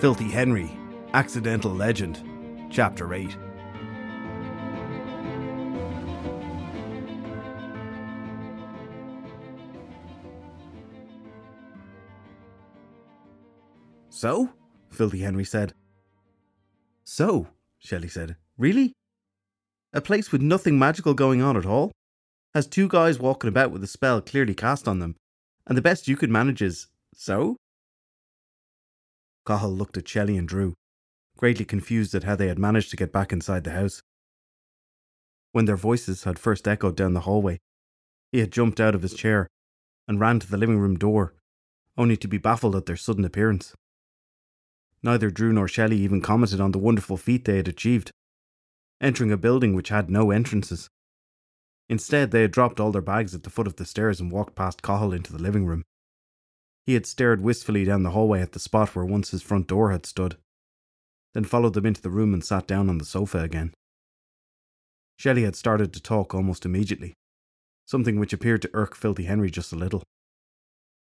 Filthy Henry, Accidental Legend, Chapter 8. So? Filthy Henry said. So, Shelley said. Really? A place with nothing magical going on at all? Has two guys walking about with a spell clearly cast on them, and the best you could manage is so? Cathal looked at Shelley and Drew, greatly confused at how they had managed to get back inside the house. When their voices had first echoed down the hallway, he had jumped out of his chair and ran to the living room door, only to be baffled at their sudden appearance. Neither Drew nor Shelley even commented on the wonderful feat they had achieved, entering a building which had no entrances. Instead, they had dropped all their bags at the foot of the stairs and walked past Cathal into the living room. He had stared wistfully down the hallway at the spot where once his front door had stood, then followed them into the room and sat down on the sofa again. Shelley had started to talk almost immediately, something which appeared to irk Filthy Henry just a little.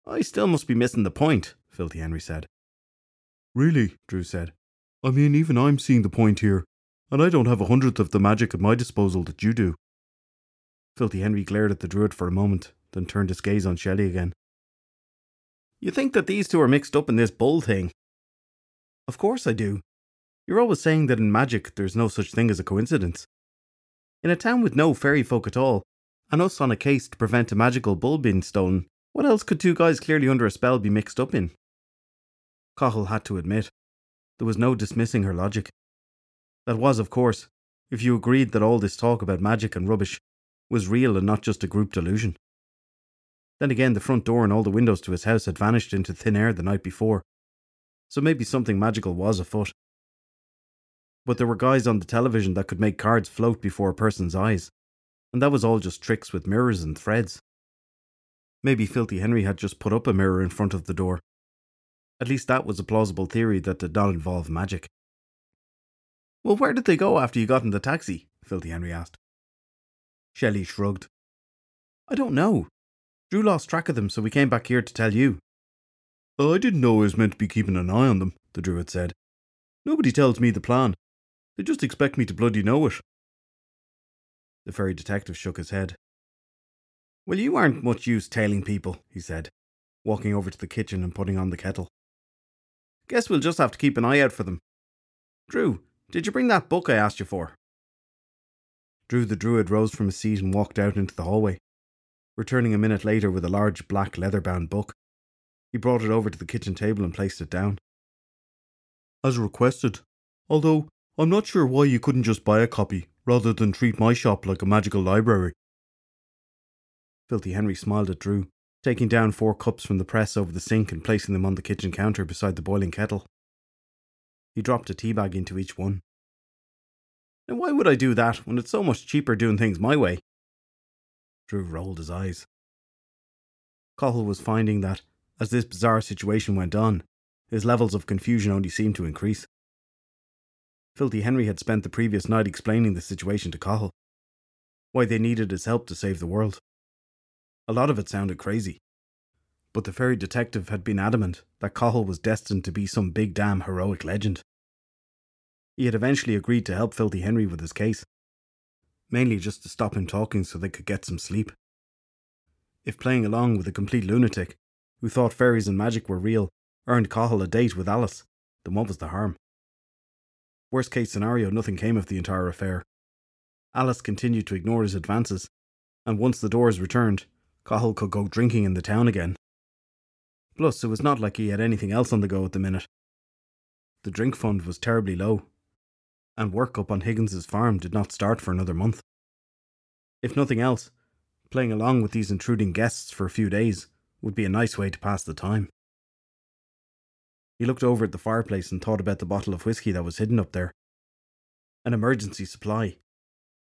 I still must be missing the point, Filthy Henry said. Really, Drew said. I mean, even I'm seeing the point here, and I don't have a hundredth of the magic at my disposal that you do. Filthy Henry glared at the druid for a moment, then turned his gaze on Shelley again. You think that these two are mixed up in this bull thing? Of course I do. You're always saying that in magic there's no such thing as a coincidence. In a town with no fairy folk at all, and us on a case to prevent a magical bull being stolen, what else could two guys clearly under a spell be mixed up in? Cathal had to admit, there was no dismissing her logic. That was, of course, if you agreed that all this talk about magic and rubbish was real and not just a group delusion. Then again, the front door and all the windows to his house had vanished into thin air the night before, so maybe something magical was afoot. But there were guys on the television that could make cards float before a person's eyes, and that was all just tricks with mirrors and threads. Maybe Filthy Henry had just put up a mirror in front of the door. At least that was a plausible theory that did not involve magic. Well, where did they go after you got in the taxi? Filthy Henry asked. Shelley shrugged. I don't know. Drew lost track of them, so we came back here to tell you. I didn't know I was meant to be keeping an eye on them, the druid said. Nobody tells me the plan. They just expect me to bloody know it. The fairy detective shook his head. Well, you aren't much use tailing people, he said, walking over to the kitchen and putting on the kettle. Guess we'll just have to keep an eye out for them. Drew, did you bring that book I asked you for? Drew the Druid rose from his seat and walked out into the hallway, returning a minute later with a large black leather bound book. He brought it over to the kitchen table and placed it down. As requested, although I'm not sure why you couldn't just buy a copy rather than treat my shop like a magical library. Filthy Henry smiled at Drew, taking down four cups from the press over the sink and placing them on the kitchen counter beside the boiling kettle. He dropped a tea bag into each one. And why would I do that when it's so much cheaper doing things my way? Drew rolled his eyes. Cathal was finding that, as this bizarre situation went on, his levels of confusion only seemed to increase. Filthy Henry had spent the previous night explaining the situation to Cathal. Why they needed his help to save the world. A lot of it sounded crazy. But the fairy detective had been adamant that Cahill was destined to be some big damn heroic legend. He had eventually agreed to help Filthy Henry with his case, mainly just to stop him talking so they could get some sleep. If playing along with a complete lunatic, who thought fairies and magic were real, earned Cathal a date with Alice, then what was the harm? Worst case scenario, nothing came of the entire affair. Alice continued to ignore his advances, and once the doors returned, Cathal could go drinking in the town again. Plus, it was not like he had anything else on the go at the minute. The drink fund was terribly low, and work up on Higgins's farm did not start for another month. If nothing else, playing along with these intruding guests for a few days would be a nice way to pass the time. He looked over at the fireplace and thought about the bottle of whiskey that was hidden up there. An emergency supply,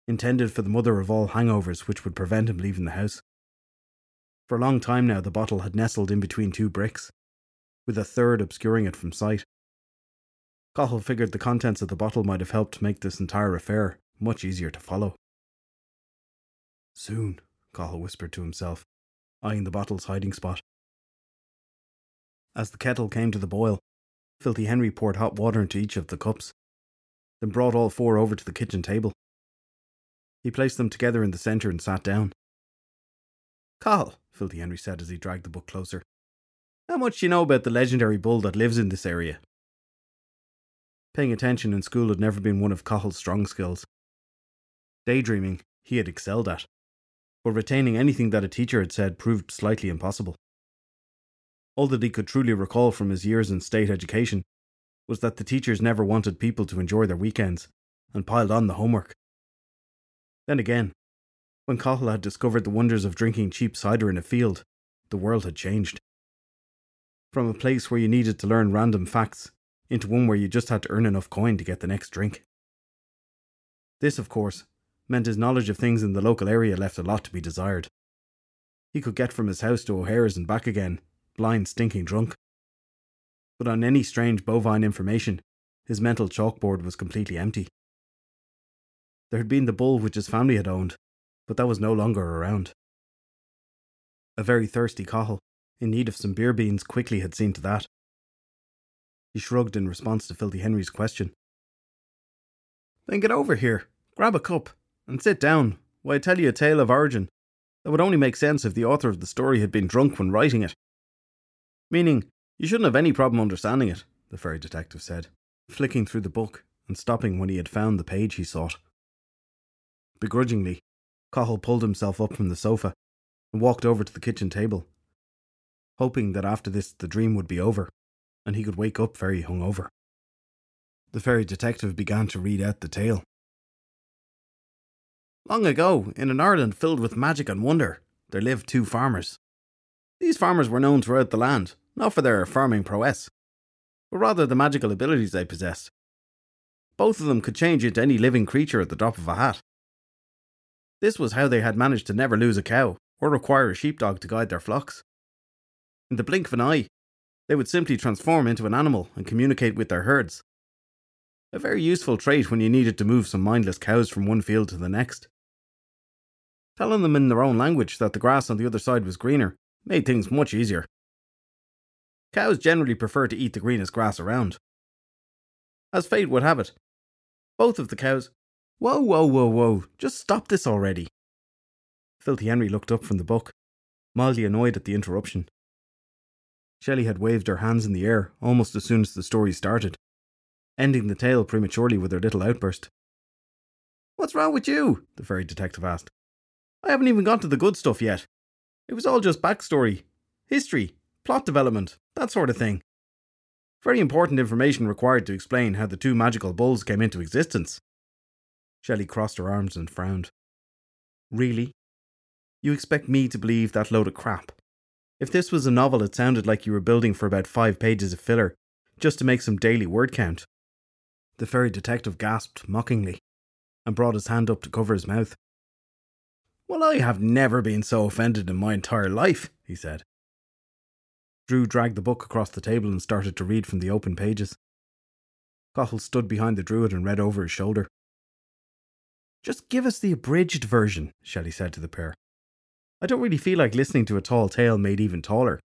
intended for the mother of all hangovers which would prevent him leaving the house. For a long time now, the bottle had nestled in between two bricks, with a third obscuring it from sight. Cathal figured the contents of the bottle might have helped make this entire affair much easier to follow. Soon, Cathal whispered to himself, eyeing the bottle's hiding spot. As the kettle came to the boil, Filthy Henry poured hot water into each of the cups, then brought all four over to the kitchen table. He placed them together in the centre and sat down. Cathal, Filthy Henry said as he dragged the book closer, how much do you know about the legendary bull that lives in this area? Paying attention in school had never been one of Cathal's strong skills. Daydreaming, he had excelled at, but retaining anything that a teacher had said proved slightly impossible. All that he could truly recall from his years in state education was that the teachers never wanted people to enjoy their weekends and piled on the homework. Then again, when Cathal had discovered the wonders of drinking cheap cider in a field, the world had changed. From a place where you needed to learn random facts into one where you just had to earn enough coin to get the next drink. This, of course, meant his knowledge of things in the local area left a lot to be desired. He could get from his house to O'Hare's and back again, blind, stinking drunk. But on any strange bovine information, his mental chalkboard was completely empty. There had been the bull which his family had owned, but that was no longer around. A very thirsty Cathal, in need of some beer beans, quickly had seen to that. He shrugged in response to Filthy Henry's question. Then get over here, grab a cup, and sit down while I tell you a tale of origin that would only make sense if the author of the story had been drunk when writing it. Meaning, you shouldn't have any problem understanding it, the fairy detective said, flicking through the book and stopping when he had found the page he sought. Begrudgingly, Cathal pulled himself up from the sofa and walked over to the kitchen table, hoping that after this the dream would be over and he could wake up very hungover. The fairy detective began to read out the tale. Long ago, in an Ireland filled with magic and wonder, there lived two farmers. These farmers were known throughout the land, not for their farming prowess, but rather the magical abilities they possessed. Both of them could change into any living creature at the drop of a hat. This was how they had managed to never lose a cow or require a sheepdog to guide their flocks. In the blink of an eye, they would simply transform into an animal and communicate with their herds. A very useful trait when you needed to move some mindless cows from one field to the next. Telling them in their own language that the grass on the other side was greener made things much easier. Cows generally prefer to eat the greenest grass around. As fate would have it, both of the cows. Whoa, whoa, whoa, whoa, just stop this already. Filthy Henry looked up from the book, mildly annoyed at the interruption. Shelley had waved her hands in the air almost as soon as the story started, ending the tale prematurely with her little outburst. What's wrong with you? the fairy detective asked. I haven't even got to the good stuff yet. It was all just backstory, history, plot development, that sort of thing. Very important information required to explain how the two magical bulls came into existence. Shelley crossed her arms and frowned. Really? You expect me to believe that load of crap? If this was a novel, it sounded like you were building for about five pages of filler, just to make some daily word count. The fairy detective gasped mockingly and brought his hand up to cover his mouth. Well, I have never been so offended in my entire life, he said. Drew dragged the book across the table and started to read from the open pages. Cathal stood behind the druid and read over his shoulder. Just give us the abridged version, Shelley said to the pair. I don't really feel like listening to a tall tale made even taller.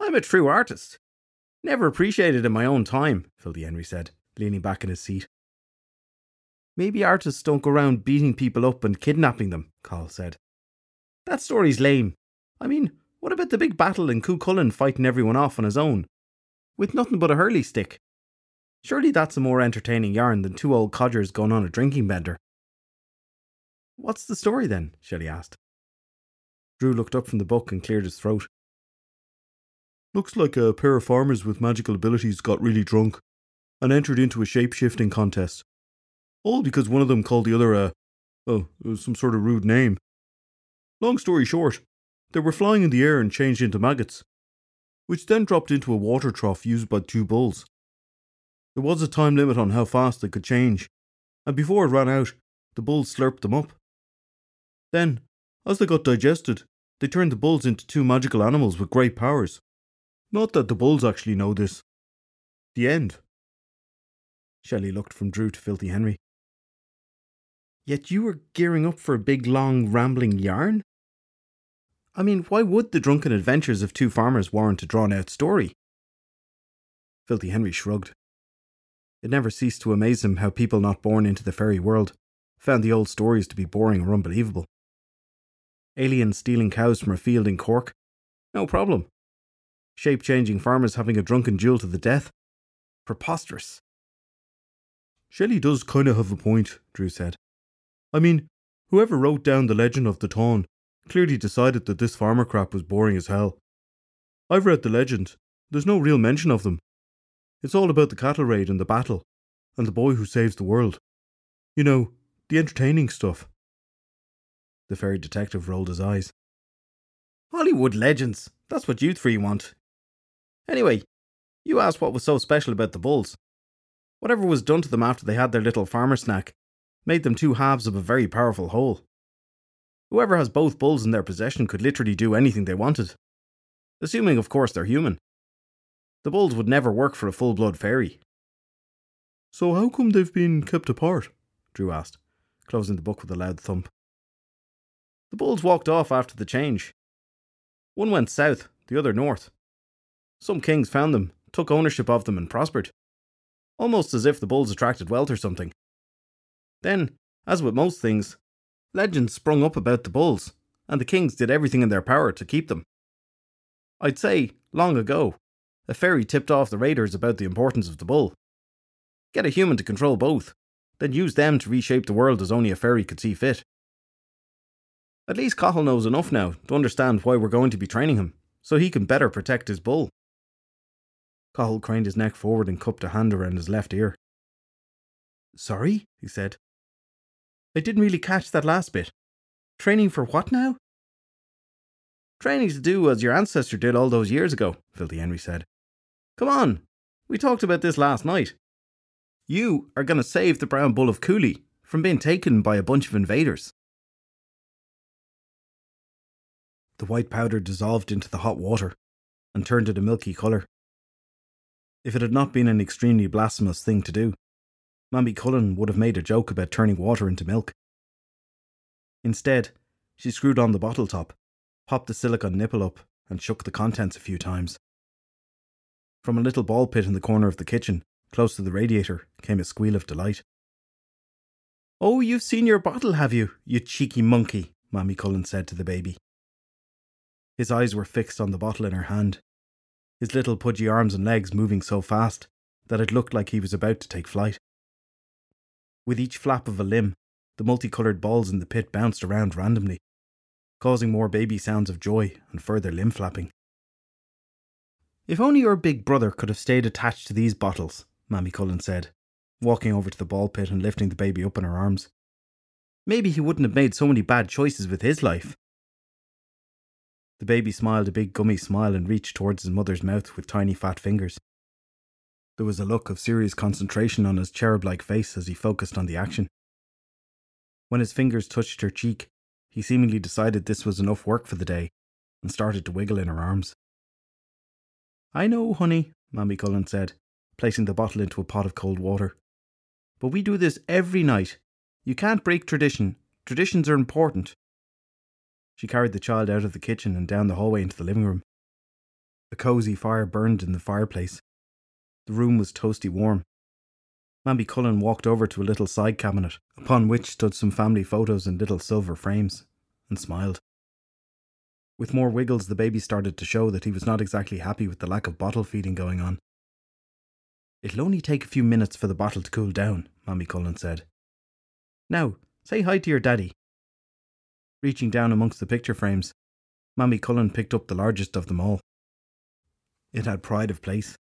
I'm a true artist. Never appreciated in my own time, Filthy Henry said, leaning back in his seat. Maybe artists don't go around beating people up and kidnapping them, Cathal said. That story's lame. I mean, what about the big battle in Cuchulainn fighting everyone off on his own? With nothing but a hurley stick. Surely that's a more entertaining yarn than two old codgers going on a drinking bender. What's the story then? Shelley asked. Drew looked up from the book and cleared his throat. Looks like a pair of farmers with magical abilities got really drunk and entered into a shape shifting contest all because one of them called the other a, oh, some sort of rude name. Long story short, they were flying in the air and changed into maggots, which then dropped into a water trough used by two bulls. There was a time limit on how fast they could change, and before it ran out, the bulls slurped them up. Then, as they got digested, they turned the bulls into two magical animals with great powers. Not that the bulls actually know this. The end. Shelley looked from Drew to Filthy Henry. Yet you were gearing up for a big, long, rambling yarn? I mean, why would the drunken adventures of two farmers warrant a drawn out story? Filthy Henry shrugged. It never ceased to amaze him how people not born into the fairy world found the old stories to be boring or unbelievable. Aliens stealing cows from a field in Cork? No problem. Shape changing farmers having a drunken duel to the death? Preposterous. Shelley does kind of have a point, Drew said. I mean, whoever wrote down the legend of the Táin clearly decided that this farmer crap was boring as hell. I've read the legend. There's no real mention of them. It's all about the cattle raid and the battle, and the boy who saves the world. You know, the entertaining stuff. The fairy detective rolled his eyes. Hollywood legends. That's what you three want. Anyway, you asked what was so special about the bulls. Whatever was done to them after they had their little farmer snack made them two halves of a very powerful whole. Whoever has both bulls in their possession could literally do anything they wanted. Assuming, of course, they're human. The bulls would never work for a full blood fairy. So, how come they've been kept apart? Drew asked, closing the book with a loud thump. The bulls walked off after the change. One went south, the other north. Some kings found them, took ownership of them, and prospered. Almost as if the bulls attracted wealth or something. Then, as with most things, legends sprung up about the bulls, and the kings did everything in their power to keep them. I'd say, long ago, a fairy tipped off the raiders about the importance of the bull. Get a human to control both, then use them to reshape the world as only a fairy could see fit. At least Cathal knows enough now to understand why we're going to be training him, so he can better protect his bull. Cathal craned his neck forward and cupped a hand around his left ear. Sorry, he said. I didn't really catch that last bit. Training for what now? Training to do as your ancestor did all those years ago, Filthy Henry said. Come on, we talked about this last night. You are going to save the brown bull of Cooley from being taken by a bunch of invaders. The white powder dissolved into the hot water and turned it a milky colour. If it had not been an extremely blasphemous thing to do, Mammy Cullen would have made a joke about turning water into milk. Instead, she screwed on the bottle top, popped the silicone nipple up, and shook the contents a few times. From a little ball pit in the corner of the kitchen, Close to the radiator came a squeal of delight. Oh, you've seen your bottle, have you, you cheeky monkey? Mammy Cullen said to the baby. His eyes were fixed on the bottle in her hand, his little pudgy arms and legs moving so fast that it looked like he was about to take flight. With each flap of a limb, the multicoloured balls in the pit bounced around randomly, causing more baby sounds of joy and further limb flapping. If only your big brother could have stayed attached to these bottles, Mammy Cullen said, walking over to the ball pit and lifting the baby up in her arms. Maybe he wouldn't have made so many bad choices with his life. The baby smiled a big gummy smile and reached towards his mother's mouth with tiny fat fingers. There was a look of serious concentration on his cherub like face as he focused on the action. When his fingers touched her cheek, he seemingly decided this was enough work for the day and started to wiggle in her arms. I know, honey, Mammy Cullen said, placing the bottle into a pot of cold water. But we do this every night. You can't break tradition. Traditions are important. She carried the child out of the kitchen and down the hallway into the living room. A cosy fire burned in the fireplace. The room was toasty warm. Mammy Cullen walked over to a little side cabinet, upon which stood some family photos in little silver frames, and smiled. With more wiggles, the baby started to show that he was not exactly happy with the lack of bottle feeding going on. It'll only take a few minutes for the bottle to cool down, Mammy Cullen said. Now, say hi to your daddy. Reaching down amongst the picture frames, Mammy Cullen picked up the largest of them all. It had pride of place,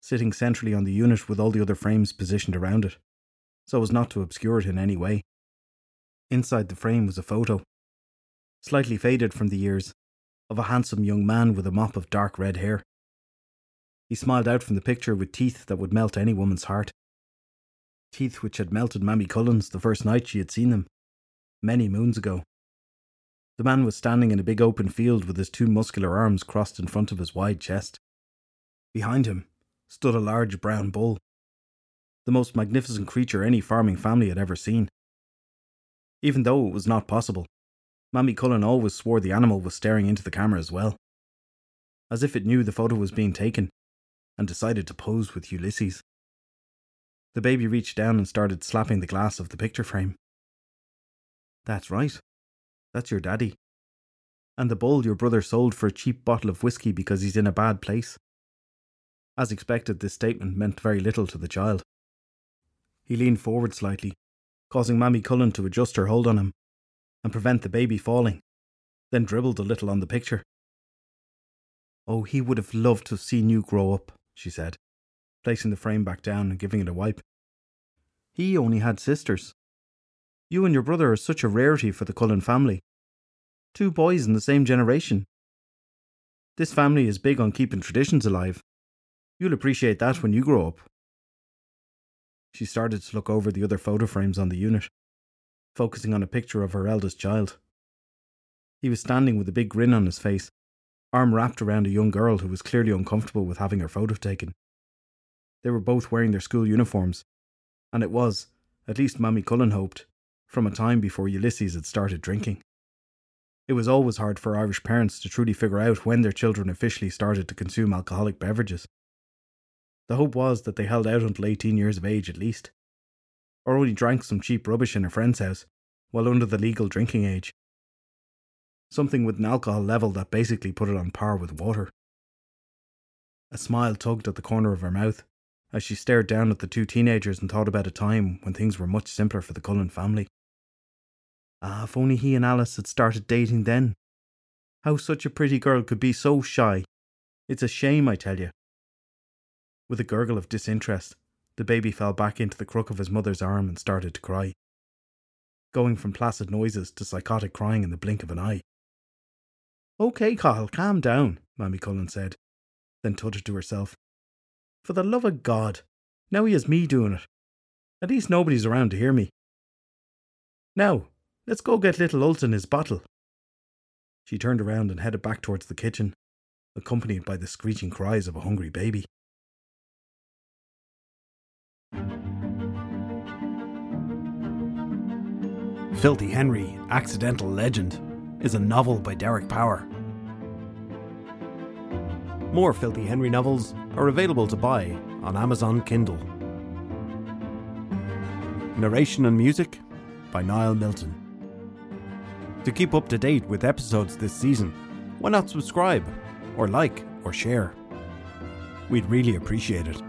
sitting centrally on the unit with all the other frames positioned around it, so as not to obscure it in any way. Inside the frame was a photo, slightly faded from the years, of a handsome young man with a mop of dark red hair. He smiled out from the picture with teeth that would melt any woman's heart. Teeth which had melted Mammy Cullen's the first night she had seen them, many moons ago. The man was standing in a big open field with his two muscular arms crossed in front of his wide chest. Behind him stood a large brown bull, the most magnificent creature any farming family had ever seen. Even though it was not possible, Mammy Cullen always swore the animal was staring into the camera as well. As if it knew the photo was being taken, and decided to pose with Ulysses. The baby reached down and started slapping the glass of the picture frame. That's right. That's your daddy. And the bowl your brother sold for a cheap bottle of whiskey because he's in a bad place. As expected, this statement meant very little to the child. He leaned forward slightly, causing Mammy Cullen to adjust her hold on him and prevent the baby falling, then dribbled a little on the picture. Oh, he would have loved to have seen you grow up, she said, placing the frame back down and giving it a wipe. He only had sisters. You and your brother are such a rarity for the Cullen family. Two boys in the same generation. This family is big on keeping traditions alive. You'll appreciate that when you grow up. She started to look over the other photo frames on the unit, focusing on a picture of her eldest child. He was standing with a big grin on his face, arm wrapped around a young girl who was clearly uncomfortable with having her photo taken. They were both wearing their school uniforms, and it was, at least Mammy Cullen hoped, from a time before Ulysses had started drinking. It was always hard for Irish parents to truly figure out when their children officially started to consume alcoholic beverages. The hope was that they held out until 18 years of age at least, or only drank some cheap rubbish in a friend's house while under the legal drinking age. Something with an alcohol level that basically put it on par with water. A smile tugged at the corner of her mouth as she stared down at the two teenagers and thought about a time when things were much simpler for the Cullen family. Ah, if only he and Alice had started dating then. How such a pretty girl could be so shy. It's a shame, I tell you. With a gurgle of disinterest, the baby fell back into the crook of his mother's arm and started to cry, going from placid noises to psychotic crying in the blink of an eye. OK, Cathal, calm down, Mammy Cullen said, then tuttered to herself. For the love of God, now he has me doing it. At least nobody's around to hear me. Now, let's go get little Ultan his bottle. She turned around and headed back towards the kitchen, accompanied by the screeching cries of a hungry baby. Filthy Henry, Accidental Legend is a novel by Derek Power. More Filthy Henry novels are available to buy on Amazon Kindle. Narration and music by Niall Milton. To keep up to date with episodes this season, why not subscribe, or like, or share? We'd really appreciate it.